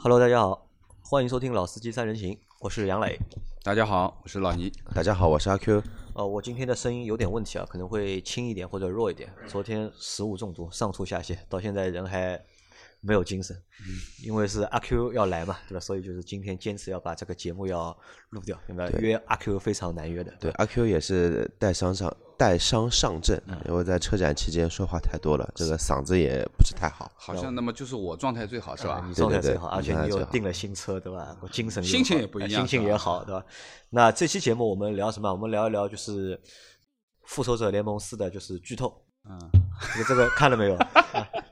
Hello，大家好，欢迎收听《老司机三人行》，我是杨磊。大家好，我是老倪。大家好，我是阿 Q。呃，我今天的声音有点问题啊，可能会轻一点或者弱一点。昨天食物中毒，上吐下泻，到现在人还没有精神。嗯，因为是阿 Q 要来嘛，对吧？所以就是今天坚持要把这个节目要录掉，对吧？约阿 Q 非常难约的。对，阿 Q 也是带伤上带伤上阵，因为在车展期间说话太多了，这个嗓子也不是太好。好像那么就是我状态最好是吧？你状态最好，而且你又订了新车，对吧？我精神心情也不一样，心情也好，对吧？那这期节目我们聊什么？我们聊一聊就是《复仇者联盟四》的，就是剧透。嗯，这个这个看了没有？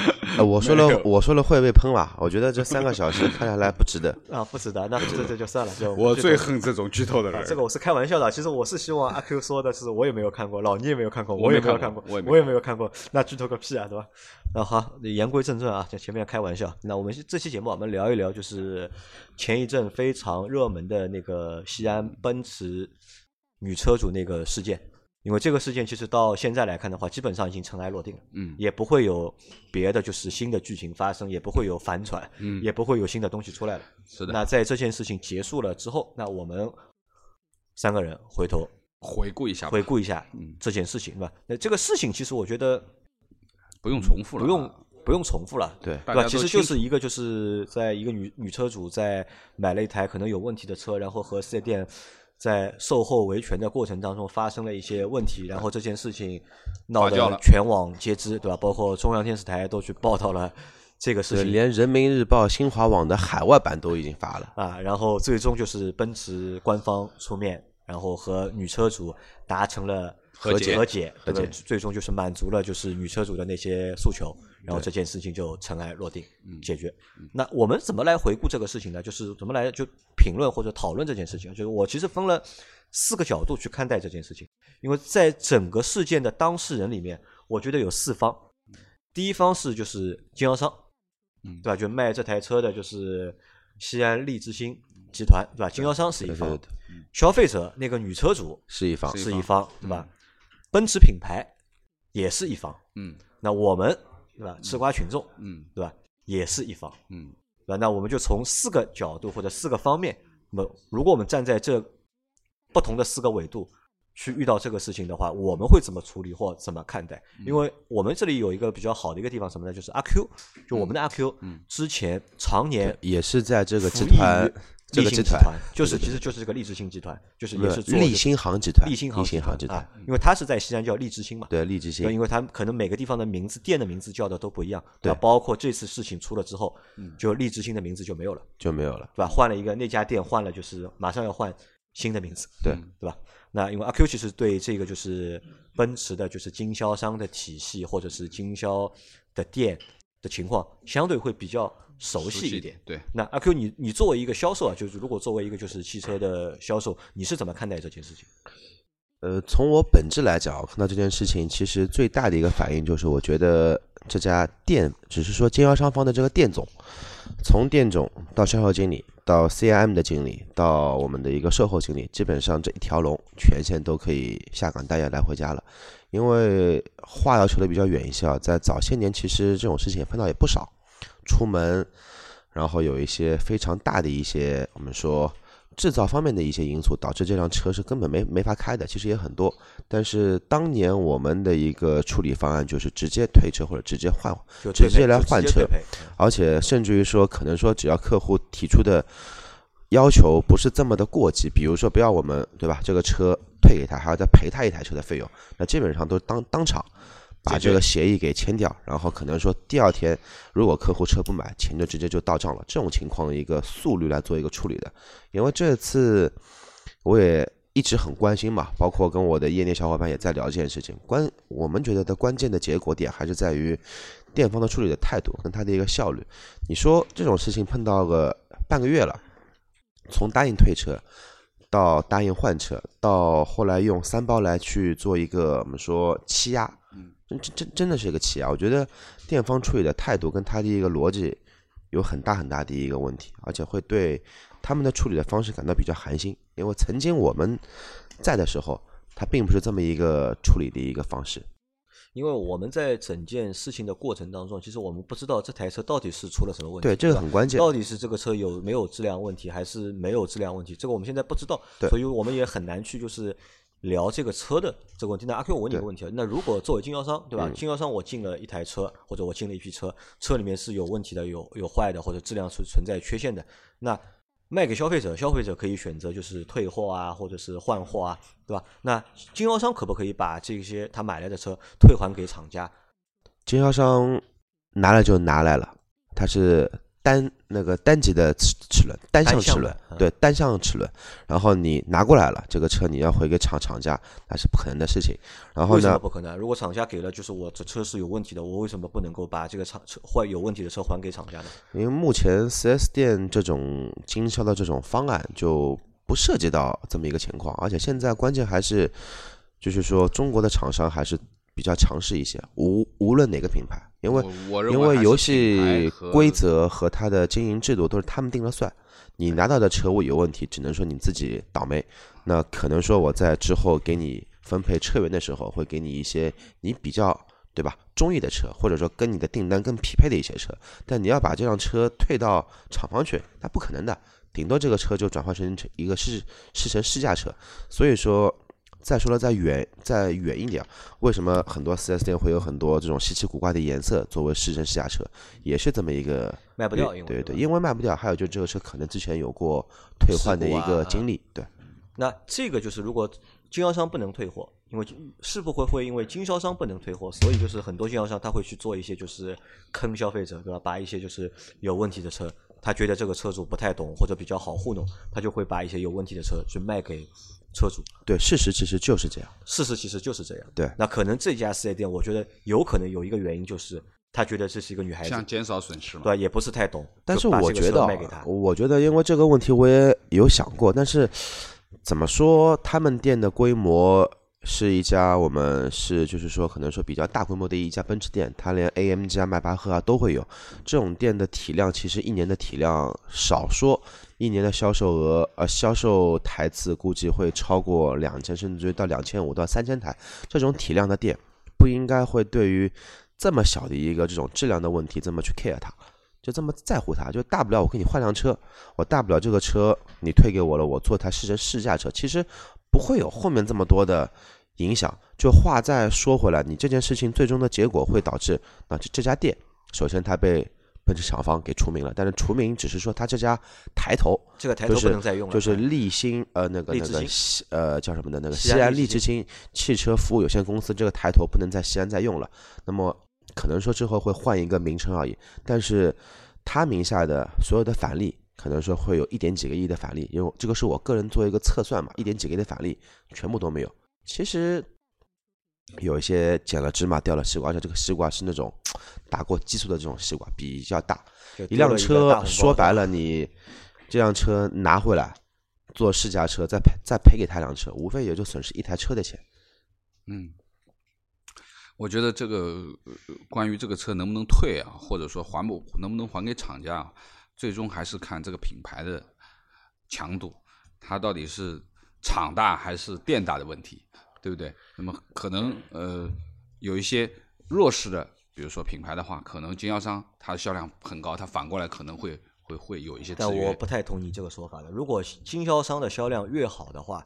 我说了，我说了会被喷吧？我觉得这三个小时看下来不值得 啊，不值得。那这这就算了。就 我最恨这种剧透的人。这个我是开玩笑的。其实我是希望阿 Q 说的是，我也没有看过，老倪也没有看过，我也没有看过，我也没有看过。那剧透个屁啊，对吧？那好，言归正传啊，在前面开玩笑。那我们这期节目我们聊一聊，就是前一阵非常热门的那个西安奔驰女车主那个事件。因为这个事件其实到现在来看的话，基本上已经尘埃落定了，嗯，也不会有别的就是新的剧情发生，也不会有反转，嗯，也不会有新的东西出来了。是的。那在这件事情结束了之后，那我们三个人回头回顾一下，回顾一下这件事情，对吧？那这个事情其实我觉得不用重复了，不用不用重复了，对，对吧？其实就是一个就是在一个女女车主在买了一台可能有问题的车，然后和四 S 店。在售后维权的过程当中发生了一些问题，然后这件事情闹得全网皆知，对吧？包括中央电视台都去报道了这个事情，连人民日报、新华网的海外版都已经发了啊。然后最终就是奔驰官方出面，然后和女车主达成了和解，和解，和解，最终就是满足了就是女车主的那些诉求。然后这件事情就尘埃落定，解决。那我们怎么来回顾这个事情呢？就是怎么来就评论或者讨论这件事情？就是我其实分了四个角度去看待这件事情，因为在整个事件的当事人里面，我觉得有四方。第一方是就是经销商，嗯对吧？就卖这台车的就是西安利之星集团，对吧？经销商是一方，消费者那个女车主是一方，是一方，对吧？奔驰品牌也是一方，嗯，那我们。对吧？吃瓜群众，嗯，对吧？也是一方，嗯，对吧？那我们就从四个角度或者四个方面，那么如果我们站在这不同的四个维度去遇到这个事情的话，我们会怎么处理或怎么看待？因为我们这里有一个比较好的一个地方，什么呢？就是阿 Q，就我们的阿 Q，嗯，之前常年也是在这个集团。立新集团就是，其实就是这个利之星集团，就是也是做利新行集团，利新行集团啊，因为它是在西安叫利之星嘛，对，利之星，因为它可能每个地方的名字店的名字叫的都不一样，对，包括这次事情出了之后，就利之星的名字就没有了，就没有了，对吧？换了一个那家店换了，就是马上要换新的名字，对，对吧？那因为阿 Q 其实对这个就是奔驰的，就是经销商的体系或者是经销的店的情况，相对会比较。熟悉一点，对。那阿 Q，你你作为一个销售啊，就是如果作为一个就是汽车的销售，你是怎么看待这件事情？呃，从我本质来讲，看到这件事情，其实最大的一个反应就是，我觉得这家店只是说经销商方的这个店总，从店总到销售经理，到 CIM 的经理，到我们的一个售后经理，基本上这一条龙全线都可以下岗，大家来回家了。因为话要说的比较远一些啊，在早些年，其实这种事情也碰到也不少。出门，然后有一些非常大的一些，我们说制造方面的一些因素，导致这辆车是根本没没法开的。其实也很多，但是当年我们的一个处理方案就是直接退车或者直接换，直接来换车，而且甚至于说，可能说只要客户提出的要求不是这么的过激，比如说不要我们对吧，这个车退给他，还要再赔他一台车的费用，那基本上都当当场。把这个协议给签掉，然后可能说第二天如果客户车不买，钱就直接就到账了。这种情况的一个速率来做一个处理的，因为这次我也一直很关心嘛，包括跟我的业内小伙伴也在聊这件事情。关我们觉得的关键的结果点还是在于店方的处理的态度跟他的一个效率。你说这种事情碰到个半个月了，从答应退车到答应换车，到后来用三包来去做一个我们说欺压。真真真的是一个气啊！我觉得店方处理的态度跟他的一个逻辑有很大很大的一个问题，而且会对他们的处理的方式感到比较寒心。因为曾经我们在的时候，他并不是这么一个处理的一个方式。因为我们在整件事情的过程当中，其实我们不知道这台车到底是出了什么问题，对，这个很关键。到底是这个车有没有质量问题，还是没有质量问题？这个我们现在不知道，对所以我们也很难去就是聊这个车的这个问题。那阿 Q，我问你一个问题啊，那如果作为经销商，对吧？嗯经销商我进了一台车，或者我进了一批车，车里面是有问题的，有有坏的，或者质量是存在缺陷的，那卖给消费者，消费者可以选择就是退货啊，或者是换货啊，对吧？那经销商可不可以把这些他买来的车退还给厂家？经销商拿来就拿来了，他是单那个单级的齿齿轮，单向齿轮对，单向齿轮。然后你拿过来了，这个车你要回给厂厂家，那是不可能的事情。然后为什么呢，不可能？如果厂家给了，就是我这车是有问题的，我为什么不能够把这个厂车坏有问题的车还给厂家呢？因为目前 4S 店这种经销的这种方案就不涉及到这么一个情况，而且现在关键还是就是说中国的厂商还是比较强势一些，无无论哪个品牌，因为因为游戏规则和它的经营制度都是他们定了算，你拿到的车位有问题，只能说你自己倒霉。那可能说我在之后给你分配车源的时候，会给你一些你比较对吧中意的车，或者说跟你的订单更匹配的一些车。但你要把这辆车退到厂房去，那不可能的，顶多这个车就转换成一个试试乘试驾车。所以说。再说了，再远再远一点，为什么很多 4S 店会有很多这种稀奇古怪的颜色作为试乘试驾车，也是这么一个卖不掉因为对对，对因为卖不掉，还有就这个车可能之前有过退换的一个经历，对那这个就是如果经销商不能退货，因为是不会会因为经销商不能退货，所以就是很多经销商他会去做一些就是坑消费者，对吧？把一些就是有问题的车，他觉得这个车主不太懂或者比较好糊弄，他就会把一些有问题的车去卖给车主。对，事实其实就是这样，事实其实就是这样。对那可能这家四 S 店，我觉得有可能有一个原因就是他觉得这是一个女孩子，想减少损失嘛对。也不是太懂，但是我觉得我觉得因为这个问题我也有想过，但是怎么说，他们店的规模是一家我们是就是说可能说比较大规模的一家奔驰店，它连 AMG 啊、迈巴赫啊都会有。这种店的体量其实一年的体量少说一年的销售额呃销售台次估计会超过两千，甚至到两千五到三千台。这种体量的店不应该会对于这么小的一个这种质量的问题这么去 care 它。就这么在乎它，就大不了我给你换辆车，我大不了这个车你退给我了，我做台试乘试驾车，其实不会有后面这么多的影响。就话再说回来，你这件事情最终的结果会导致，那这这家店首先它被奔驰厂方给除名了，但是除名只是说他这家抬头这个抬头不能再用了，就是立新呃那个那个西呃叫什么的那个西安利之星汽车服务有限公司这个抬头不能在西安再用了，那么可能说之后会换一个名称而已，但是他名下的所有的返利可能说会有一点几个亿的返利，因为这个是我个人做一个测算嘛，一点几个亿的返利全部都没有。其实有一些捡了芝麻掉了西瓜，而且这个西瓜是那种打过激素的这种西瓜，比较大。一辆车说白了，你这辆车拿回来做试驾车，再赔再赔给他辆车，无非也就损失一台车的钱。嗯，我觉得这个呃关于这个车能不能退啊，或者说还不能不能还给厂家啊，最终还是看这个品牌的强度，它到底是厂大还是店大的问题，对不对？那么可能呃有一些弱势的，比如说品牌的话，可能经销商它的销量很高，它反过来可能会会会有一些但我。不太同意这个说法的。如果经销商的销量越好的话，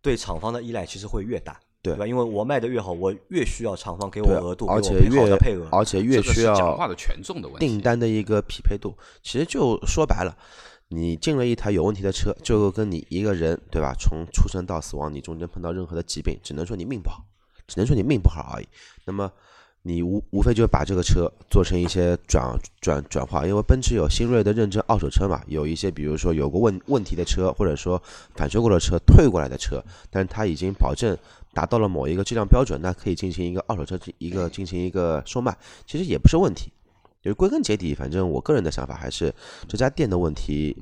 对厂方的依赖其实会越大，对吧？因为我卖的越好，我越需要厂方给我额度，，而且越的配额。而且越需要讲话的权重的问题。订单的一个匹配度。其实就说白了，你进了一台有问题的车，就跟你一个人对吧？从出生到死亡，你中间碰到任何的疾病，只能说你命不好，只能说你命不好而已。那么你无无非就把这个车做成一些转转转化，因为奔驰有新锐的认证二手车嘛，有一些比如说有过问问题的车，或者说返修过的车退过来的车，但是它已经保证达到了某一个质量标准，那可以进行一个二手车一个进行一个售卖，其实也不是问题。就是归根结底，反正我个人的想法还是这家店的问题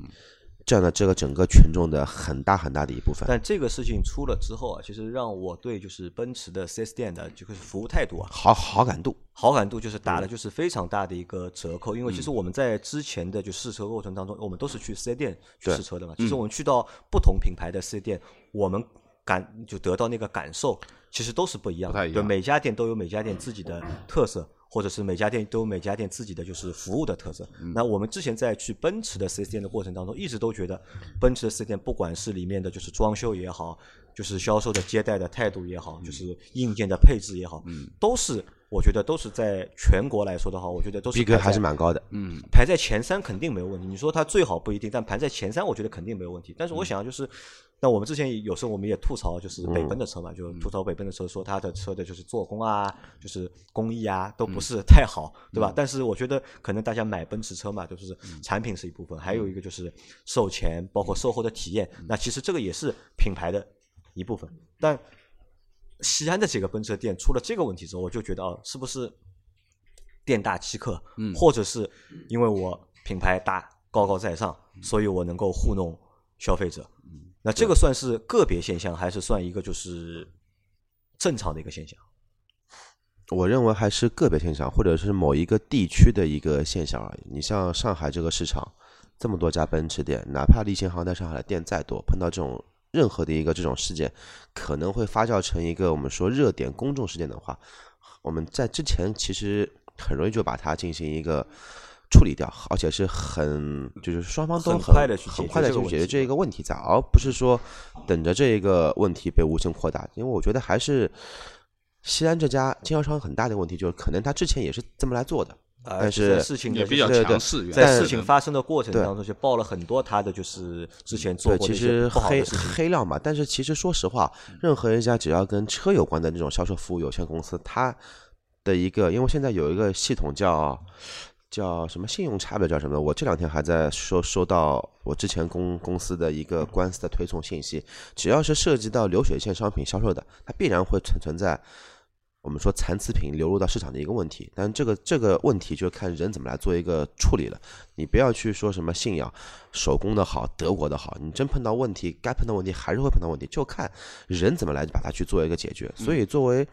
占了这个整个群众的很大很大的一部分。但这个事情出了之后啊，其实让我对就是奔驰的 4S 店的这个服务态度啊，好好感度，好感度就是打嗯了就是非常大的一个折扣，因为其实我们在之前的就试车过程当中，我们都是去四 S 店去试车的嘛。其实我们去到不同品牌的四 S 店，我们感就得到那个感受其实都是不一样的，对，每家店都有每家店自己的特色，或者是每家店都有每家店自己的就是服务的特色。嗯那我们之前在去奔驰的 4S 店的过程当中，一直都觉得奔驰的 4S 店不管是里面的就是装修也好，就是销售的接待的态度也好，嗯就是硬件的配置也好，都是我觉得都是在全国来说的话，我觉得都是逼格还是蛮高的。嗯，排在前三肯定没有问题。你说它最好不一定，但排在前三，我觉得肯定没有问题。但是嗯我想就是，那我们之前也有时候我们也吐槽，就是北奔的车嗯嘛，就吐槽北奔的车，说它的车的就是做工啊，就是工艺啊，都不嗯是太好，对吧？但是我觉得可能大家买奔驰车嘛，就是嗯产品是一部分，还有一个就是售前，包括售后的体验。嗯那其实这个也是品牌的一部分，但。西安的几个奔驰店出了这个问题之后，我就觉得啊，是不是店大欺客？嗯或者是因为我品牌大、高高在上，所以我能够糊弄消费者。那这个算是个别现象，还是算一个就是正常的一个现象？我认为还是个别现象，或者是某一个地区的一个现象而已。你像上海这个市场，这么多家奔驰店，哪怕立新行在上海的店再多，碰到这种任何的一个这种事件，可能会发酵成一个我们说热点公众事件的话，我们在之前其实很容易就把它进行一个处理掉，而且是很就是双方都很快的去解决很快的这个问题去解决这一个问题在，而不是说等着这一个问题被无限扩大。因为我觉得还是西安这家经销商很大的问题，就是可能他之前也是这么来做的，呃，但是事情的也比较强势，在事情发生的过程当中，就爆了很多他的就是之前做过的一些实黑。黑料嘛，但是其实说实话，任何一家只要跟车有关的那种销售服务有限公司，它的一个，因为现在有一个系统叫叫什么信用差别叫什么，我这两天还在收收到我之前公公司的一个官司的推送信息，只要是涉及到流水线商品销售的，它必然会存存在。我们说残次品流入到市场的一个问题，但这个这个问题就看人怎么来做一个处理了。你不要去说什么信仰手工的好，德国的好，你真碰到问题，该碰到问题还是会碰到问题，就看人怎么来把它去做一个解决。所以作为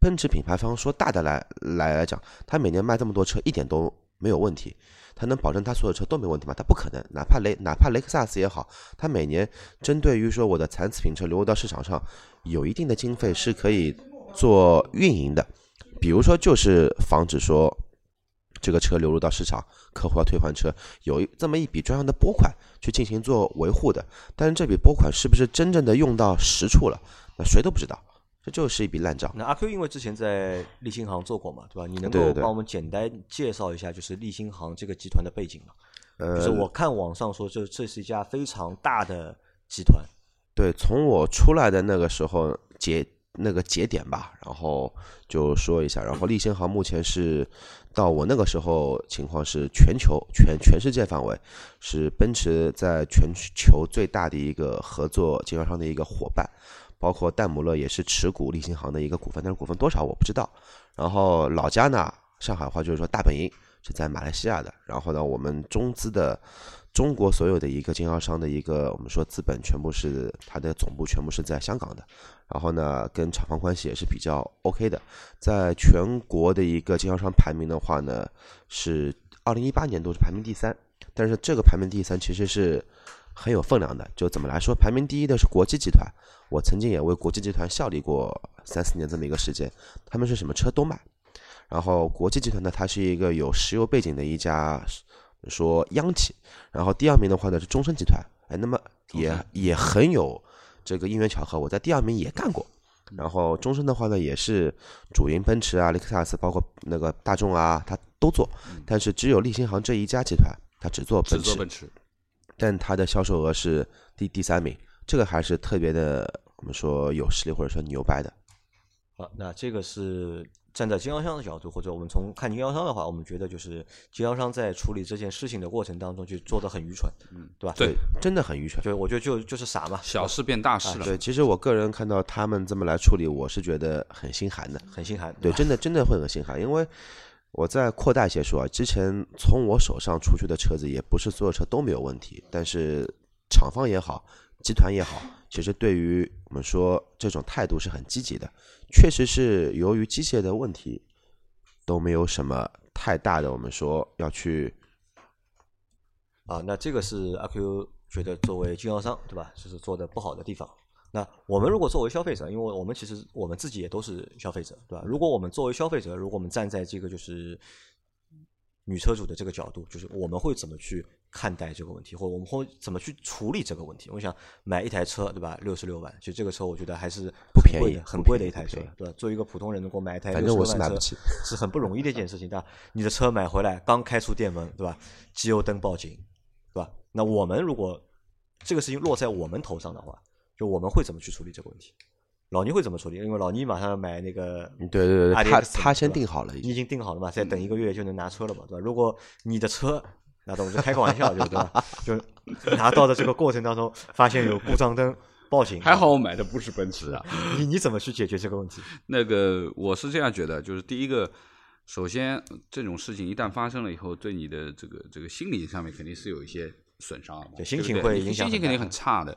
奔驰品牌方说大的来来来讲，他每年卖这么多车一点都没有问题，他能保证他所有车都没问题吗？他不可能，哪怕雷哪怕雷克萨斯也好，他每年针对于说我的残次品车流入到市场上，有一定的经费是可以做运营的，比如说就是防止说这个车流入到市场，客户要退换车，有一这么一笔专项的拨款去进行做维护的。但是这笔拨款是不是真正的用到实处了，那谁都不知道，这就是一笔烂账。那阿 Q 因为之前在立新行做过嘛，对吧？你能够帮我们简单介绍一下，就是立新行这个集团的背景吗？呃，就是我看网上说这这是一家非常大的集团，对，从我出来的那个时候节那个节点吧，然后就说一下，然后立新行目前是到我那个时候情况是全球全全世界范围是奔驰在全球最大的一个合作经销商的一个伙伴，包括戴姆勒也是持股立新行的一个股份，但是股份多少我不知道。然后老家呢，上海话就是说大本营是在马来西亚的，然后呢，我们中资的中国所有的一个经销商的一个我们说资本全部是它的总部全部是在香港的，然后呢，跟厂方关系也是比较 OK 的，在全国的一个经销商排名的话呢，是二零一八年度是排名第三，但是这个排名第三其实是很有分量的，就怎么来说，排名第一的是国际集团，我曾经也为国际集团效力过三四年这么一个时间，他们是什么车都卖。然后国际集团呢，它是一个有石油背景的一家说央企。然后第二名的话呢是中升集团，哎，那么也也很有这个因缘巧合，我在第二名也干过。然后中升的话呢，也是主营奔驰啊、雷克萨斯，包括那个大众啊，它都做。但是只有立新行这一家集团，它只做奔驰，做奔驰，但它的销售额是第第三名，这个还是特别的，我们说有实力或者说牛掰的。好，那这个是站在经销商的角度，或者我们从看经销商的话，我们觉得就是经销商在处理这件事情的过程当中就做的很愚蠢，嗯，对吧？对，真的很愚蠢。就我觉得就就是傻嘛，小事变大事了。对，其实我个人看到他们这么来处理，我是觉得很心寒的。很心寒。对，真的真的会很心寒，因为我再扩大一些说啊，之前从我手上出去的车子，也不是所有车都没有问题，但是厂方也好，集团也好，其实对于我们说这种态度是很积极的，确实是由于机械的问题都没有什么太大的，我们说要去啊，那这个是阿 Q 觉得作为经销商对吧，就是做的不好的地方。那我们如果作为消费者，因为我们其实我们自己也都是消费者，对吧？如果我们作为消费者，如果我们站在这个就是女车主的这个角度，就是我们会怎么去看待这个问题，或者我们会怎么去处理这个问题？我想买一台车，对吧？六十六万，其实这个车我觉得还是不便宜的，很贵的一台车对吧？作为一个普通人能够买一台反正我66万车是买不起 是很不容易的一件事情，对吧？你的车买回来刚开出店门，对吧？机油灯报警，对吧？那我们如果这个事情落在我们头上的话，就我们会怎么去处理这个问题？老倪会怎么处理？因为老倪马上要买那个，嗯对对对，他他先定好了已经。你已经定好了嘛？再等一个月就能拿车了嘛，对吧？如果你的车，那我就开个玩笑，就对吧？就拿到的这个过程当中，发现有故障灯报警，还好我买的不是奔驰啊。你你怎么去解决这个问题？那个我是这样觉得，就是第一个，首先这种事情一旦发生了以后，对你的这个这个心理上面肯定是有一些损伤的心情会影响心情肯定很差的。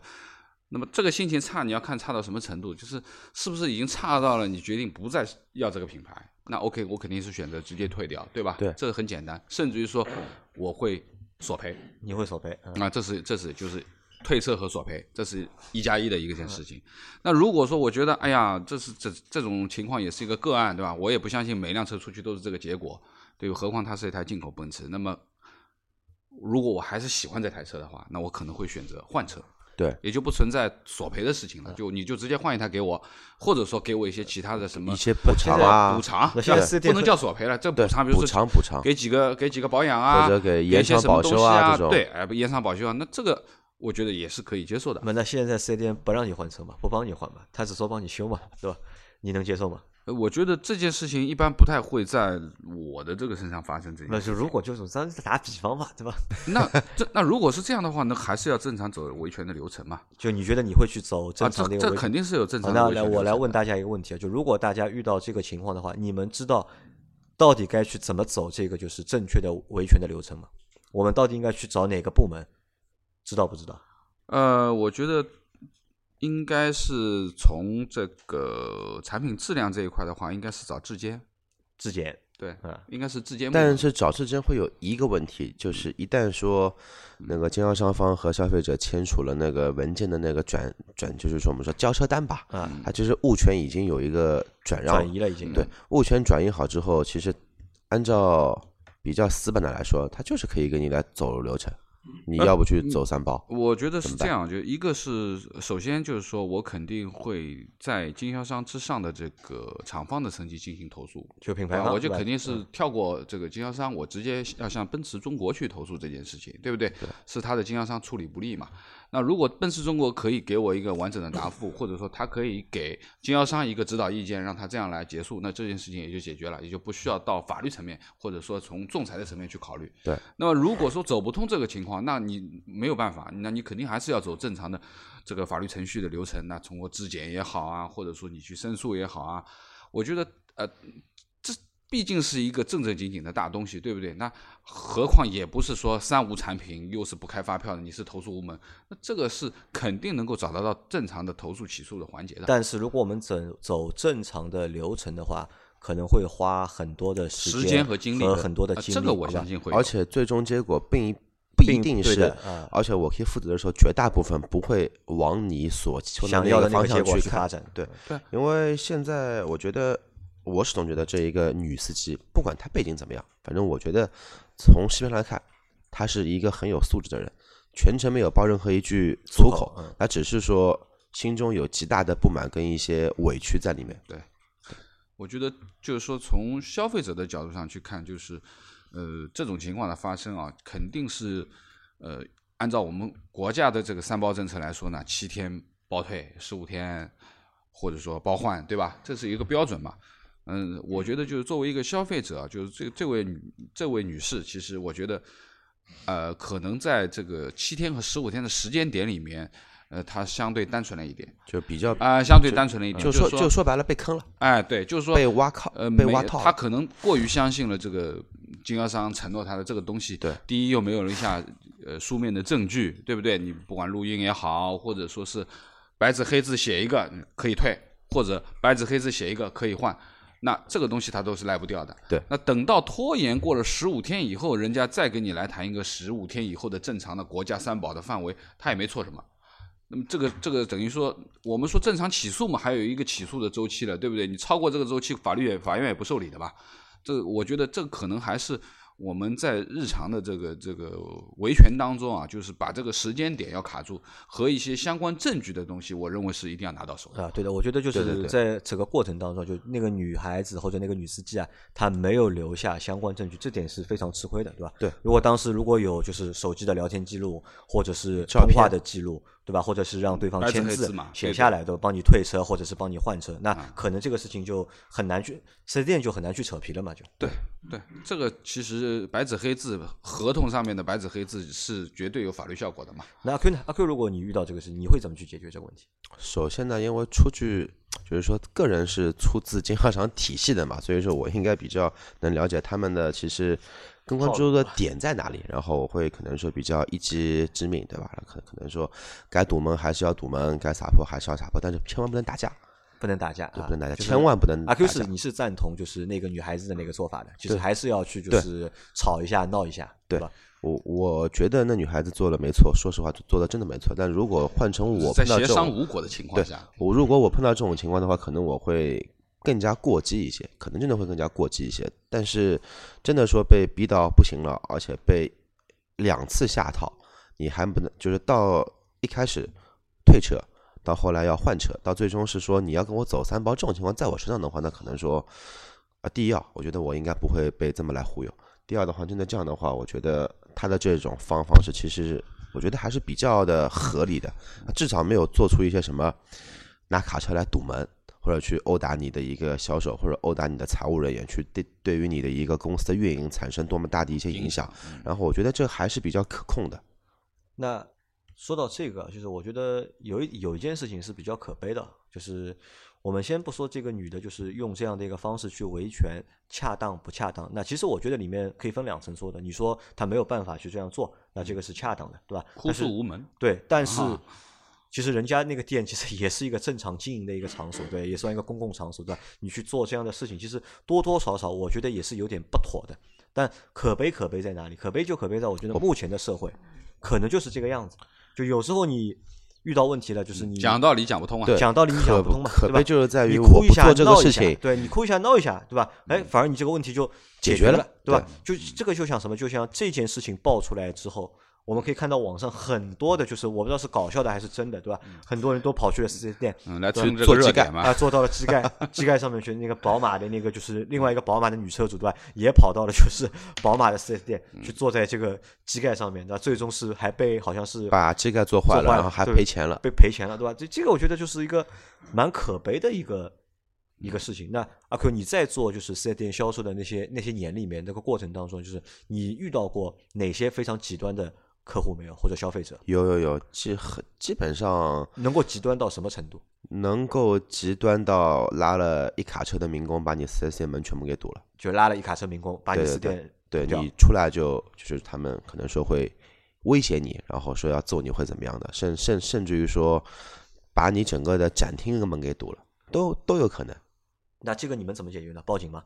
那么这个心情差，你要看差到什么程度，就是是不是已经差到了你决定不再要这个品牌？那 OK，我肯定是选择直接退掉，对吧？对这个很简单，甚至于说我会索赔，你会索赔？嗯啊，这是这是就是退车和索赔，这是一加一的一个件事情。那如果说我觉得，哎呀，这是这这种情况也是一个个案，对吧？我也不相信每辆车出去都是这个结果，对，何况它是一台进口奔驰。那么，如果我还是喜欢这台车的话，那我可能会选择换车。对，也就不存在索赔的事情了，就你就直接换一台给我，或者说给我一些其他的什么一些补偿啊补偿，不能叫索赔了，这补偿，比如说补偿补偿给几个给几个保养啊，或者给给延长保修啊这种对，哎，不延长保修啊，那这个我觉得也是可以接受的。那那现在四 S 店不让你换车嘛，不帮你换嘛，他只说帮你修嘛，对吧？你能接受吗？呃我觉得这件事情一般不太会在我的这个身上发生这件那事就如果就是咱打比方嘛，对吧？那这那如果是这样的话，那还是要正常走维权的流程嘛？就你觉得你会去走正常的一个维肯定是有正好，那来。我来问大家一个问题啊，就如果大家遇到这个情况的话，你们知道到底该去怎么走这个就是正确的维权的流程吗？我们到底应该去找哪个部门？知道不知道？呃，我觉得应该是从这个产品质量这一块的话，应该是找质监，质监，对，嗯应该是质监。但是找质监会有一个问题，就是一旦说那个经销商方和消费者签署了那个文件的那个转转，就是说我们说交车单吧，啊，它就是物权已经有一个转让转移了已经。对，物权转移好之后，其实按照比较死板的来说，它就是可以给你来走流程，你要不去走三包，我觉得是这样，就一个是首先就是说我肯定会在经销商之上的这个厂方的层级进行投诉，就品牌我就肯定是跳过这个经销商，我直接要向奔驰中国去投诉这件事情，对不对？是他的经销商处理不力嘛？那如果奔驰中国可以给我一个完整的答复，或者说他可以给经销商一个指导意见，让他这样来结束，那这件事情也就解决了，也就不需要到法律层面，或者说从仲裁的层面去考虑。对。那么如果说走不通这个情况，那你没有办法，那你肯定还是要走正常的这个法律程序的流程。那通过质检也好啊，或者说你去申诉也好啊，我觉得呃，这毕竟是一个正正经经的大东西，对不对？那何况也不是说三无产品，又是不开发票的，你是投诉无门，那这个是肯定能够找得到正常的投诉起诉的环节的。但是如果我们走走正常的流程的话，可能会花很多的时间和精力和很多的精力，呃这个我相信会。而且最终结果并不一定是而且我可以负责的说，绝大部分不会往你所想要的方向去发展。对对，因为现在我觉得，我始终觉得这一个女司机，不管她背景怎么样，反正我觉得从视频来看，她是一个很有素质的人，全程没有爆任何一句粗口，嗯她只是说心中有极大的不满跟一些委屈在里面。对我觉得就是说，从消费者的角度上去看，就是呃这种情况的发生啊，肯定是呃按照我们国家的这个三包政策来说呢，七天包退，十五天或者说包换，对吧？这是一个标准嘛。嗯，我觉得就是作为一个消费者啊，就是这这位女这位女士，其实我觉得呃可能在这个七天和十五天的时间点里面，呃，她相对单纯了一点就比较，啊、相对单纯了一点，就说说就说白了，被坑了，哎，对，就是说被挖靠，呃，被挖套了。他可能过于相信了这个经销商承诺她的这个东西。对，第一又没有留下呃书面的证据，对不对？你不管录音也好，或者说是白纸黑字写一个嗯可以退，或者白纸黑字写一个可以换，那这个东西他都是赖不掉的。对，那等到拖延过了十五天以后，人家再跟你来谈一个十五天以后的正常的国家三保的范围，他也没错什么。那么这个这个等于说，我们说正常起诉嘛，还有一个起诉的周期了，对不对？你超过这个周期，法律也法院也不受理的吧？这我觉得这可能还是。我们在日常的这个这个维权当中啊，就是把这个时间点要卡住，和一些相关证据的东西，我认为是一定要拿到手啊。对的，我觉得就是在整个过程当中，就那个女孩子或者那个女司机啊，她没有留下相关证据，这点是非常吃亏的，对吧？对。如果当时如果有就是手机的聊天记录或者是通话的记录。对吧？或者是让对方签字写下来，都帮你退车或者是帮你换车，那可能这个事情就很难去四 S 店就很难去扯皮了嘛？就对对，这个其实白纸黑字合同上面的白纸黑字是绝对有法律效果的嘛？那阿 Q 呢？阿 Q，如果你遇到这个事，你会怎么去解决这个问题？首先呢，因为出具就是说个人是出自经销商体系的嘛，所以说我应该比较能了解他们的其实。更关注的 点在哪里？然后我会可能说比较一击致命，对吧？可可能说该堵门还是要堵门，该撒泼还是要撒泼，但是千万不能打架，不能打架，不能打架，千万不能。阿 Q 是你是赞同就是那个女孩子的那个做法的，就是还是要去就是吵一下闹一下，对吧？我我觉得那女孩子做的没错，说实话做的真的没错。但如果换成我，在协商无果的情况下，我如果我碰到这种情况的话，可能我会。更加过激一些，可能真的会更加过激一些。但是，真的说被逼到不行了，而且被两次下套，你还不能就是到一开始退车，到后来要换车，到最终是说你要跟我走三包，这种情况在我身上的话，那可能说啊，第一啊，我觉得我应该不会被这么来忽悠。第二的话，真的这样的话，我觉得他的这种方方式，其实我觉得还是比较的合理的，至少没有做出一些什么拿卡车来堵门。或者去殴打你的一个销售，或者殴打你的财务人员，去对对于你的一个公司的运营产生多么大的一些影响。然后我觉得这还是比较可控的。那说到这个，就是我觉得有一有一件事情是比较可悲的，就是我们先不说这个女的，就是用这样的一个方式去维权，恰当不恰当？那其实我觉得里面可以分两层说的。你说她没有办法去这样做，那这个是恰当的，对吧？哭诉无门。对，但是。其实人家那个店 其实也是一个正常经营的一个场所，对，也算一个公共场所，对吧？你去做这样的事情，其实多多少少我觉得也是有点不妥的。但可悲可悲在哪里？可悲就可悲在我觉得目前的社会可能就是这个样子。就有时候你遇到问题了，就是你讲道理讲不通啊，讲道理你讲不通嘛，可悲就是在于哭一下闹一下，对你哭一下闹一下，对吧？哎，反而你这个问题就解决了，对吧？就这个就像什么？就像这件事情爆出来之后。我们可以看到网上很多的，就是我不知道是搞笑的还是真的，对吧？很多人都跑去了四 S 店，嗯，来做机盖啊，做到了机盖，机盖上面去那个宝马的那个，就是另外一个宝马的女车主，对吧？也跑到了就是宝马的四 S 店去坐在这个机盖上面，那最终是还被好像是把机盖做坏了，然后还赔钱了，被赔钱了，对吧？这这个我觉得就是一个蛮可悲的一个一个事情。那阿 Q，你在做就是四 S 店销售的那些那些年里面，那个过程当中，就是你遇到过哪些非常极端的？客户没有，或者消费者有有有，基很基本上能够极端到什么程度？能够极端到拉了一卡车的民工把你四 S 店门全部给堵了，就拉了一卡车民工把你四店对你出来就就是他们可能说会威胁你，然后说要揍你会怎么样的，甚甚甚至于说把你整个的展厅的门给堵了，都都有可能。那这个你们怎么解决呢？报警吗？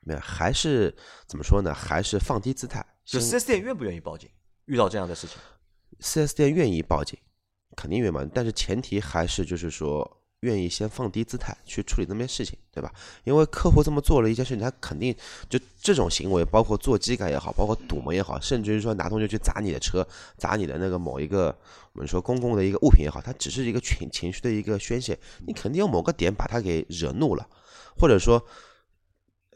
没有，还是怎么说呢？还是放低姿态。就四 S 店愿不愿意报警？遇到这样的事情，四 S 店愿意报警，肯定愿意，但是前提还是就是说愿意先放低姿态去处理这件事情，对吧？因为客户这么做了一件事情，他肯定就这种行为，包括做机改也好，包括堵门也好，甚至于说拿东西去砸你的车，砸你的那个某一个我们说公共的一个物品也好，它只是一个情情绪的一个宣泄，你肯定有某个点把他给惹怒了，或者说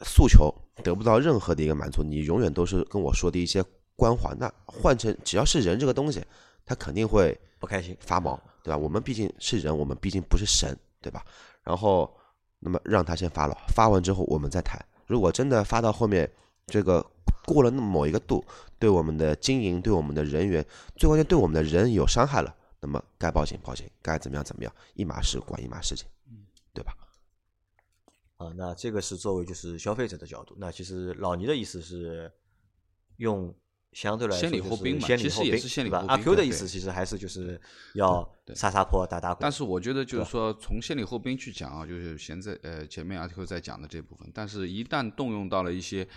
诉求得不到任何的一个满足，你永远都是跟我说的一些。关怀，那换成只要是人这个东西，他肯定会不开心、发毛，对吧？我们毕竟是人，我们毕竟不是神，对吧？然后，那么让他先发了，发完之后我们再谈。如果真的发到后面，这个过了那么某一个度，对我们的经营、对我们的人员，最关键对我们的人有伤害了，那么该报警报警，该怎么样怎么样，一码事管一码事情，对吧？啊，那这个是作为就是消费者的角度。那其实老倪的意思是用。相对来说，先礼后兵嘛，其实也是先礼后兵。阿 Q 的意思其实还是就是要撒撒泼、打打滚。但是我觉得就是说，从先礼后兵去讲啊，就是现在呃前面阿 Q 在讲的这部分，但是一旦动用到了一些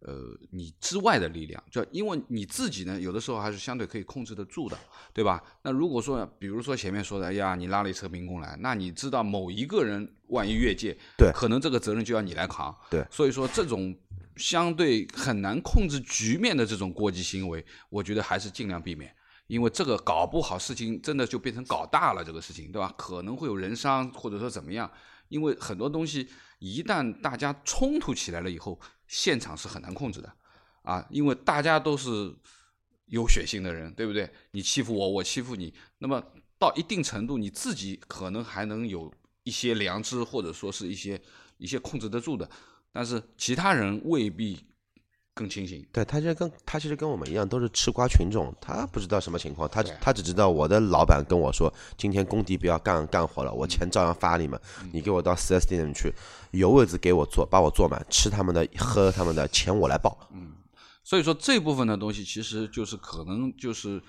呃你之外的力量，就因为你自己呢，有的时候还是相对可以控制得住的，对吧？那如果说，比如说前面说的，哎呀，你拉了一车民工来，那你知道某一个人万一越界，对可能这个责任就要你来扛，对所以说这种相对很难控制局面的这种过激行为，我觉得还是尽量避免。因为这个搞不好，事情真的就变成搞大了，这个事情，对吧？可能会有人伤，或者说怎么样？因为很多东西一旦大家冲突起来了以后，现场是很难控制的，啊，因为大家都是有血性的人，对不对？你欺负我，我欺负你，那么到一定程度，你自己可能还能有一些良知，或者说是一些一些控制得住的，但是其他人未必更清醒。对他其实跟他其实跟我们一样，都是吃瓜群众，他不知道什么情况，他他只知道我的老板跟我说，今天工地不要干干活了，我钱照样发你们，你给我到四 S 店去，有位子给我坐，把我坐满，吃他们的，喝他们的，钱我来报。嗯所以说这部分的东西，其实就是可能就是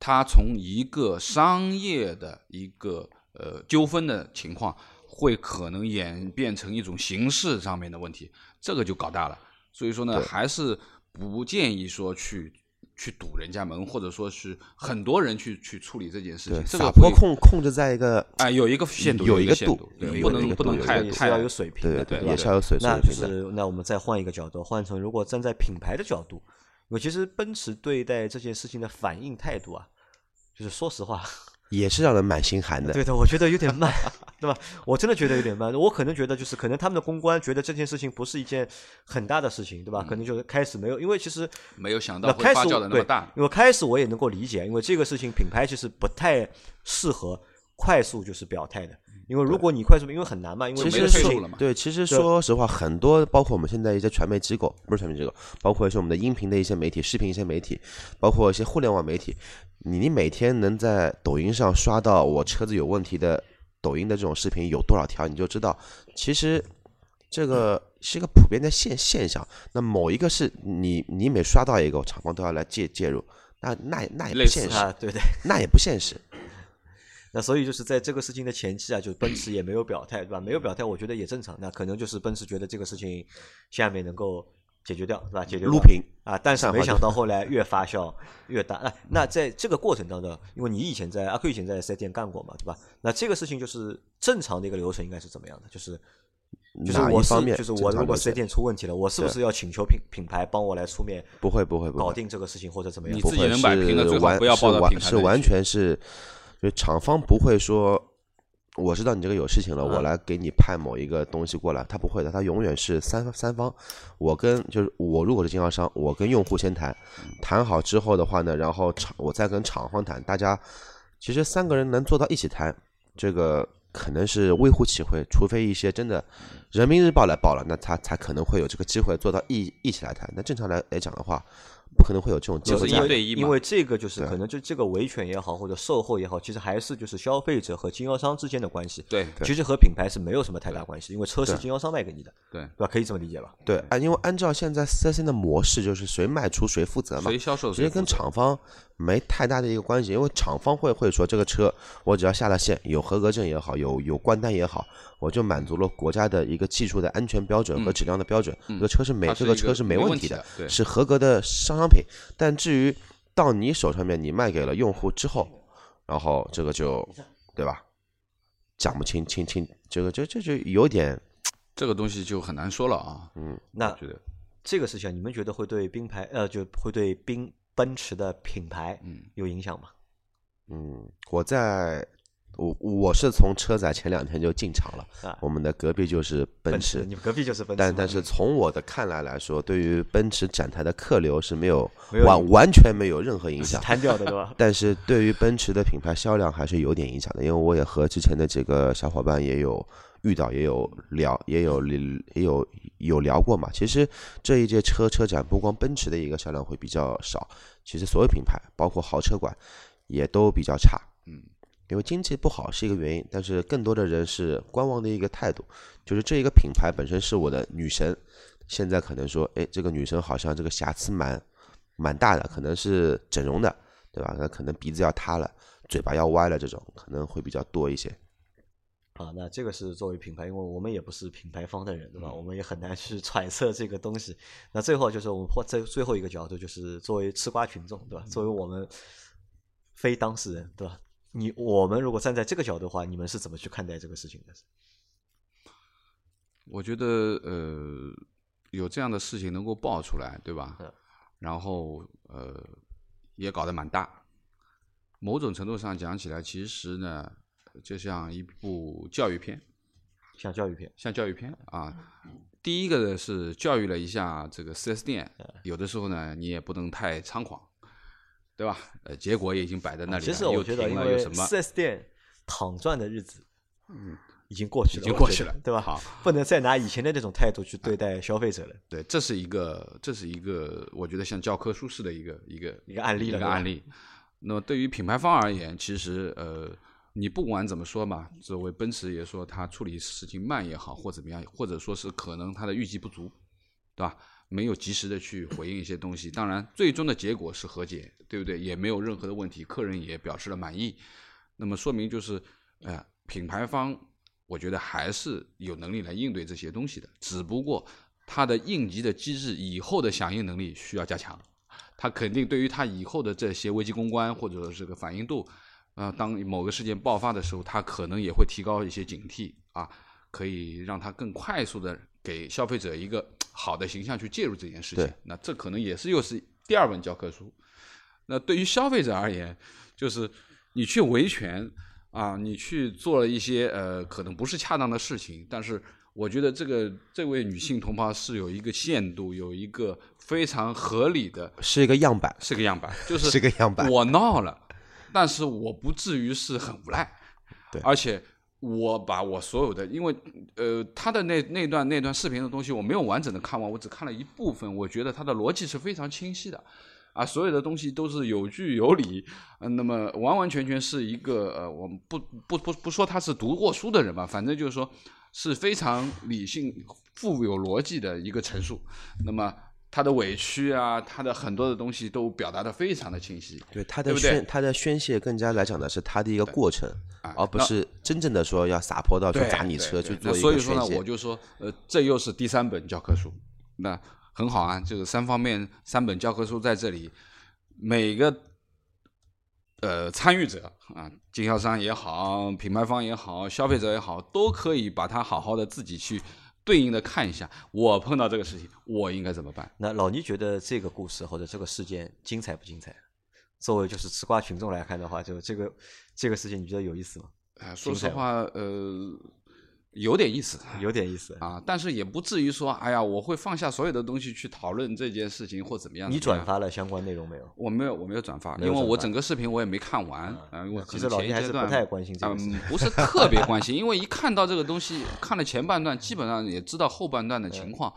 他从一个商业的一个呃纠纷的情况，会可能演变成一种形式上面的问题，这个就搞大了。所以说呢，还是不建议说去去堵人家门，或者说是很多人去去处理这件事情，，这个撒泼会控控制在一个哎有一个限度，有一个度限度，对，不能不能太太也是要有水平的，对也是要有水平那就。是那我们再换一个角度，换成如果站在品牌的角度，我其实奔驰对待这件事情的反应态度啊，就是说实话，也是让人蛮心寒的。对的，我觉得有点慢，对吧？我真的觉得有点慢。我可能觉得就是可能他们的公关觉得这件事情不是一件很大的事情，对吧？可能就是开始没有，因为其实没有想到会发酵的那么大。因为开始我也能够理解，因为这个事情品牌其实不太适合快速就是表态的，因为如果你快速，因为很难嘛，因为其没这个事情得退路了嘛对，其实说实话，很多包括我们现在一些传媒机构，不是传媒机构，包括一些我们的音频的一些媒体、视频一些媒体，包括一些互联网媒体，你你每天能在抖音上刷到我车子有问题的抖音的这种视频有多少条，你就知道，其实这个是一个普遍的现现象。那某一个是你你每刷到一个，厂方都要来介介入，那那那也不现实，啊，对对。那也不现实。那所以就是在这个事情的前期啊，就奔驰也没有表态，对吧？没有表态，我觉得也正常。那可能就是奔驰觉得这个事情下面能够解决掉，是吧？解决掉录屏啊，但是没想到后来 越发酵越大。那那在这个过程当中，因为你以前在阿 Q 以前在四 S 店干过嘛，对吧？那这个事情就是正常的一个流程应该是怎么样的？就是就是我是方面就是我如果四 S 店出问题了，我是不是要请求品品牌帮我来出面不会不会不会搞定这个事情或者怎么样你？自己能摆平了最完不要报到是完是完品牌那里去全是，就厂方不会说，我知道你这个有事情了，我嗯来给你派某一个东西过来，他不会的，他永远是三三方，我跟就是我如果是经销商，我跟用户先谈，谈好之后的话呢，然后厂我再跟厂方谈，大家其实三个人能坐到一起谈，这个可能是微乎其微，除非一些真的人民日报来报了，那他才可能会有这个机会做到一一起来谈。那正常来来讲的话，不可能会有这种机就是一对一因为这个就是可能就这个维权也好，或者售后也好，其实还是就是消费者和经销商之间的关系。对其实和品牌是没有什么太大关系，因为车是经销商卖给你的，对，对吧？可以这么理解吧？对，啊，因为按照现在四 S 店的模式，就是谁卖出谁负责嘛谁，销售谁负责厂方没太大的一个关系，因为厂方会会说这个车我只要下了线，有合格证也好，有有关单也好，我就满足了国家的一个技术的安全标准和质量的标准，这个车是没是这个车是没没问题的，是合格的商商品。但至于到你手上面，你卖给了用户之后，然后这个就对吧？讲不清清清，这个这这就有点 这个东西就很难说了啊。嗯那觉得这个事情，你们觉得会对冰牌呃，就会对冰奔驰的品牌嗯有影响吗？嗯，我在我我是从车展前两天就进场了，啊，我们的隔壁就是奔奔驰，你们隔壁就是奔驰，但但是从我的看来来说，对于奔驰展台的客流是没有没有完完全没有任何影响。摊掉的对吧？但是对于奔驰的品牌销量还是有点影响的，因为我也和之前的几个小伙伴也有遇到，也有聊，也有也有有聊过嘛。其实这一届车车展，不光奔驰的一个销量会比较少，其实所有品牌，包括豪车馆，也都比较差。嗯，因为经济不好是一个原因，但是更多的人是观望的一个态度，就是这一个品牌本身是我的女神，现在可能说，哎，这个女神好像这个瑕疵蛮蛮大的，可能是整容的，对吧？那可能鼻子要塌了，嘴巴要歪了，这种可能会比较多一些。啊，那这个是作为品牌，因为我们也不是品牌方的人，对吧？我们也很难去揣测这个东西。那最后就是我们或最最后一个角度，就是作为吃瓜群众，对吧？作为我们非当事人，对吧？你我们如果站在这个角度的话，你们是怎么去看待这个事情的？我觉得呃，有这样的事情能够爆出来，对吧？然后呃，也搞得蛮大。某种程度上讲起来，其实呢。就像一部教育片，像教育片，像教育片啊。第一个呢是教育了一下这个四 S 店，有的时候呢你也不能太猖狂，对吧？呃，结果也已经摆在那里了。其实我觉得，因为四 S 店躺赚的日子，嗯，已经过去了，已经过去了，对吧？好，不能再拿以前的那种态度去对待消费者了。对，这是一个，这是一个，我觉得像教科书式的一个一个一个案例，一个案例。那么对于品牌方而言，其实呃。你不管怎么说嘛，作为奔驰也说他处理事情慢也好，或怎么样，或者说是可能他的预计不足，对吧？没有及时的去回应一些东西。当然，最终的结果是和解，对不对？也没有任何的问题，客人也表示了满意。那么说明就是，呃，品牌方我觉得还是有能力来应对这些东西的，只不过它的应急的机制以后的响应能力需要加强。它肯定对于它以后的这些危机公关或者说这个反应度。啊，当某个事件爆发的时候，他可能也会提高一些警惕啊，可以让他更快速的给消费者一个好的形象去介入这件事情。那这可能也是又是第二本教科书。那对于消费者而言，就是你去维权啊，你去做了一些呃可能不是恰当的事情，但是我觉得这个这位女性同胞是有一个限度，有一个非常合理的，是一个样板，是个样板，就是是个样板。我闹了。但是我不至于是很无赖，对，而且我把我所有的，因为呃，他的那那段那段视频的东西我没有完整的看完，我只看了一部分，我觉得他的逻辑是非常清晰的，啊，所有的东西都是有据有理，嗯，那么完完全全是一个呃，我们不不不不说他是读过书的人吧，反正就是说是非常理性、富有逻辑的一个陈述，那么。他的委屈啊，他的很多的东西都表达的非常的清晰。对他的宣，他的宣泄更加来讲的是他的一个过程，而不是真正的说要撒泼到去砸你车去做一个所以说呢，我就说，呃，这又是第三本教科书，那很好啊，就是三方面三本教科书在这里，每个呃参与者啊，经销商也好，品牌方也好，消费者也好，都可以把它好好的自己去。对应的看一下，我碰到这个事情，我应该怎么办？那老倪觉得这个故事或者这个事件精彩不精彩？作为就是吃瓜群众来看的话，就这个这个事情，你觉得有意思吗？啊，说实话，呃。有点意思，有点意思啊，但是也不至于说，哎呀，我会放下所有的东西去讨论这件事情或怎么样。你转发了相关内容没有？我没有，我没有转发，因为我整个视频我也没看完。嗯，我其实老倪还是不太关心这个。嗯，不是特别关心，因为一看到这个东西，看了前半段，基本上也知道后半段的情况，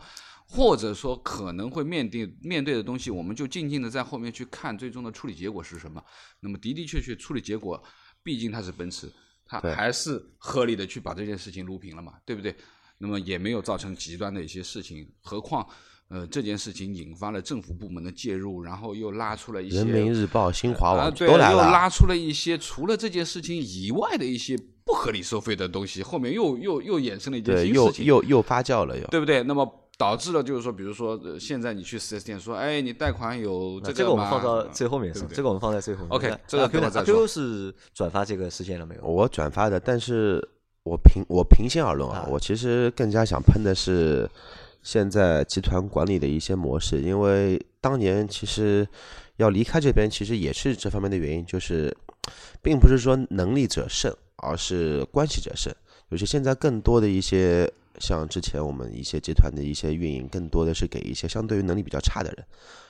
或者说可能会面对面对的东西，我们就静静的在后面去看最终的处理结果是什么。那么的的确确，处理结果毕竟它是奔驰。他还是合理的去把这件事情撸平了嘛，对不对？那么也没有造成极端的一些事情，何况呃这件事情引发了政府部门的介入，然后又拉出了一些人民日报、新华网都来了，又拉出了一些除了这件事情以外的一些不合理收费的东西，后面又又又衍生了一件新事情，又又又发酵了，又对不对？那么。导致了就是说，比如说现在你去四 S 店说，哎，你贷款有这个这个我们放到最后面说，这个我们放在最后面。OK，这个 Q Q 是转发这个事件了没有？我转发的，但是我平我平心而论啊，我其实更加想喷的是现在集团管理的一些模式，因为当年其实要离开这边，其实也是这方面的原因，就是并不是说能力者胜，而是关系者胜，就是现在更多的一些。像之前我们一些集团的一些运营，更多的是给一些相对于能力比较差的人，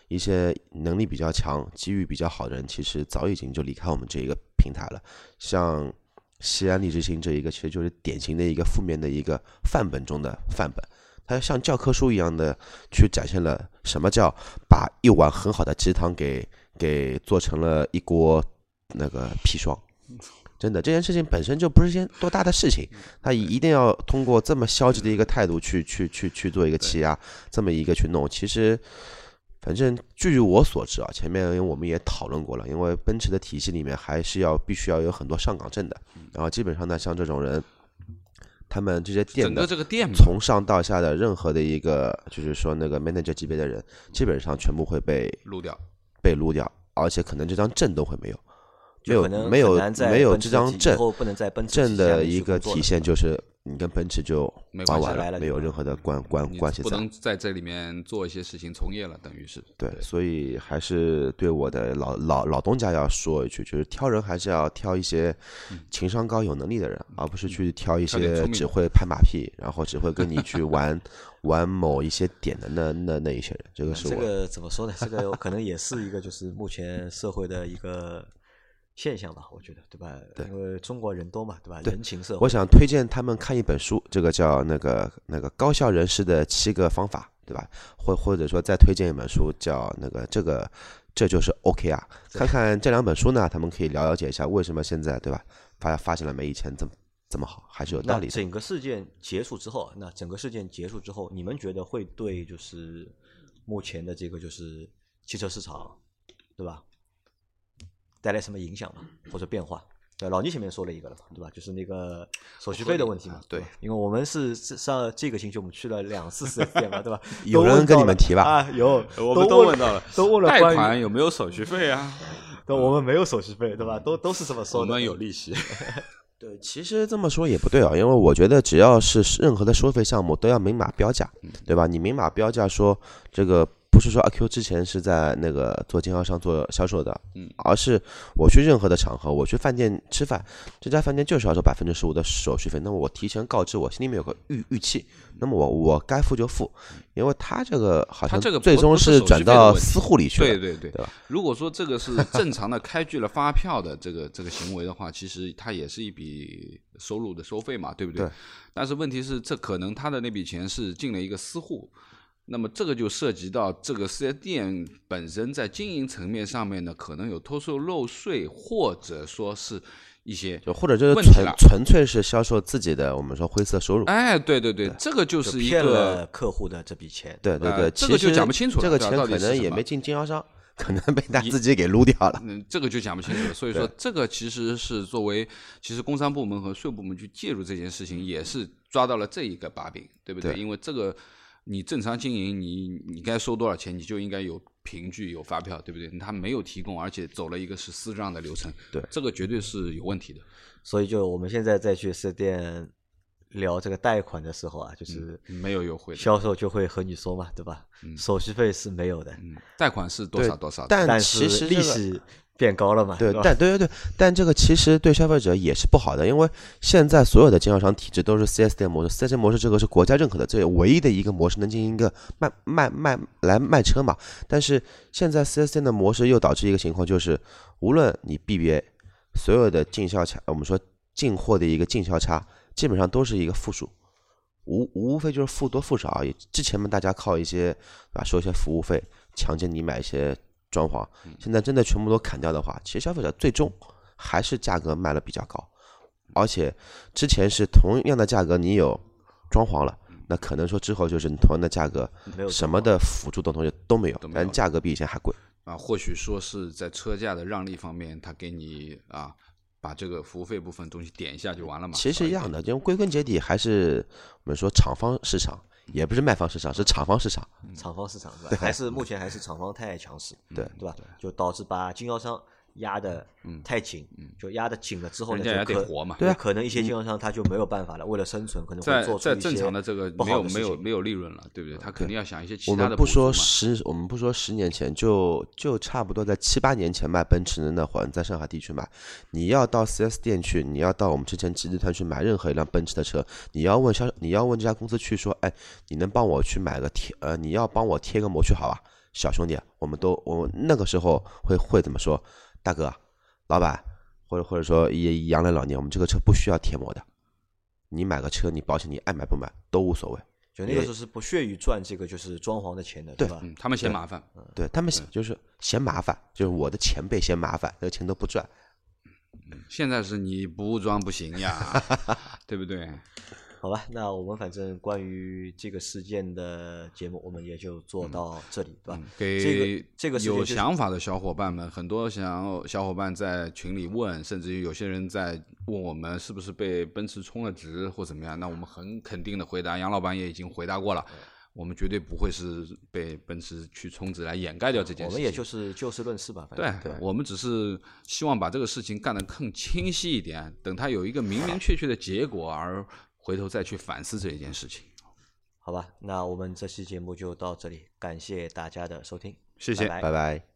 一些能力比较强、机遇比较好的人，其实早已经就离开我们这一个平台了。像西安利之星这一个，其实就是典型的一个负面的一个范本中的范本，它像教科书一样的去展现了什么叫把一碗很好的鸡汤给给做成了一锅那个砒霜。真的，这件事情本身就不是件多大的事情，他一定要通过这么消极的一个态度去去去去做一个欺压，这么一个去弄。其实，反正据我所知啊，前面我们也讨论过了，因为奔驰的体系里面还是要必须要有很多上岗证的，然后基本上呢，像这种人，他们这些店整的个这个店从上到下的任何的一个，就是说那个 manager 级别的人，基本上全部会被撸掉。被撸掉，而且可能这张证都会没有，没有就没有没有这张证后不能在奔驰证的一个体现就是你跟奔驰就没关系玩完没有任何的关关关系在。不能在这里面做一些事情从业了，等于是对，所以还是对我的老老老东家要说一句，就是挑人还是要挑一些情商高、有能力的人，而不是去挑一些只会拍马屁，然后只会跟你去玩 玩某一些点的那那那一些人。这个是我这个怎么说呢？这个可能也是一个就是目前社会的一个现象吧，我觉得，对吧？对因为中国人多嘛，对吧？对人情社会。我想推荐他们看一本书，这个叫那个那个高效人士的七个方法，对吧？或或者说再推荐一本书，叫那个这个这就是 OK 啊。看看这两本书呢，他们可以了解一下为什么现在对吧发发现了没以前这么这么好，还是有道理的。整个事件结束之后，那整个事件结束之后，你们觉得会对就是目前的这个就是汽车市场，对吧，带来什么影响嘛？或者变化？对，老倪前面说了一个了嘛，对吧？就是那个手续费的问题嘛。对因为我们是是上这个星期我们去了两次四 S 店嘛，对吧？有人跟你们提吧啊，有，我们都问到了，都问了贷款有没有手续费啊？对，我们没有手续费，对吧？都都是这么说的。我们有利息。对，其实这么说也不对啊，因为我觉得只要是任何的收费项目都要明码标价，对吧？你明码标价说这个不是说阿 Q 之前是在那个做经销商做销售的，嗯，而是我去任何的场合，我去饭店吃饭，这家饭店就是要收百分之十五的手续费，那么我提前告知我心里面有个预预期，那么我我该付就付，因为他这个好像他这个最终是转到私户里去了，对对对对吧？如果说这个是正常的开具了发票的这个这个行为的话，其实它也是一笔收入的收费嘛，对不对？对但是问题是，这可能他的那笔钱是进了一个私户，那么这个就涉及到这个四 S 店本身在经营层面上面呢，可能有偷税漏税，或者说是一些就或者就是纯纯粹是销售自己的我们说灰色收入，哎，对对对，这个就就是一个客户的这笔钱。对对对，呃这个就讲不清楚了这个钱可能也没进经销商，可能被他自己给撸掉了。嗯，这个就讲不清楚了。所以说，这个其实是作为其实工商部门和税务部门去介入这件事情，也是抓到了这一个把柄，对不对？对因为这个你正常经营，你你该收多少钱，你就应该有凭据、有发票，对不对？他没有提供，而且走了一个是私账的流程，对这个绝对是有问题的。所以就我们现在再去四 S 店聊这个贷款的时候啊，就是没有优惠，销售就会和你说嘛，对吧？手续费是没有的，嗯，贷款是多少多少，但但其实这个利息变高了嘛，对，但对对对，但这个其实对消费者也是不好的，因为现在所有的经销商体制都是 4S 店模式，4S 店模式这个是国家认可的，这唯一的一个模式能进行一个卖卖卖来卖车嘛。但是现在 4S 店的模式又导致一个情况，就是无论你 BBA 所有的进销差，我们说进货的一个进销差，基本上都是一个负数。无无非就是负多负少而已。之前嘛，大家靠一些对吧，收一些服务费，强制你买一些装潢。现在真的全部都砍掉的话，其实消费者最终还是价格卖的比较高，而且之前是同样的价格，你有装潢了，那可能说之后就是你同样的价格，什么的辅助的东西都没有都，没有但价格比以前还贵。啊，或许说是在车价的让利方面，他给你啊，把这个服务费部分东西点一下就完了嘛。其实一样的，因为归根结底还是我们说厂方市场，也不是卖方市场，是厂方市场。厂方市场是吧？还是目前还是厂方太强势，对对吧？就导致把经销商压的太紧，就压的紧了之后呢，人家就可得活嘛。对啊可能一些经销商他就没有办法了，为了生存，可能会做出一些在正常的这个不没有好的事情。没有没有利润了，对不对？他肯定要想一些其我他的们不说十，我们不说十年前，就就差不多在七八年前卖奔驰的那会儿，在上海地区买，你要到 4S 店去，你要到我们之前集集团去买任何一辆奔驰的车，你要问销，你要问这家公司去说，哎，你能帮我去买个贴，呃，你要帮我贴个膜去好吧，小兄弟，我们都我那个时候会会怎么说，大哥，老板，或者或者说杨杨澜老聂，我们这个车不需要贴膜的，你买个车，你保险你爱买不买都无所谓。就那个时候是不屑于赚这个就是装潢的钱的，对吧？嗯，他们嫌麻烦，对他们就是嫌麻烦，就是我的前辈嫌麻烦，这个钱都不赚。现在是你不装不行呀，对不对？好吧，那我们反正关于这个事件的节目，我们也就做到这里，对吧？给这个这个有想法的小伙伴们，很多想小伙伴在群里问，甚至于有些人在问我们是不是被奔驰充了值或怎么样。那我们很肯定的回答，杨老板也已经回答过了，我们绝对不会是被奔驰去充值来掩盖掉这件事情。我们也就是就事论事吧，反正对，我们只是希望把这个事情干得更清晰一点，等它有一个明明确确的结果，而回头再去反思这一件事情。好吧，那我们这期节目就到这里，感谢大家的收听，谢谢拜拜拜拜。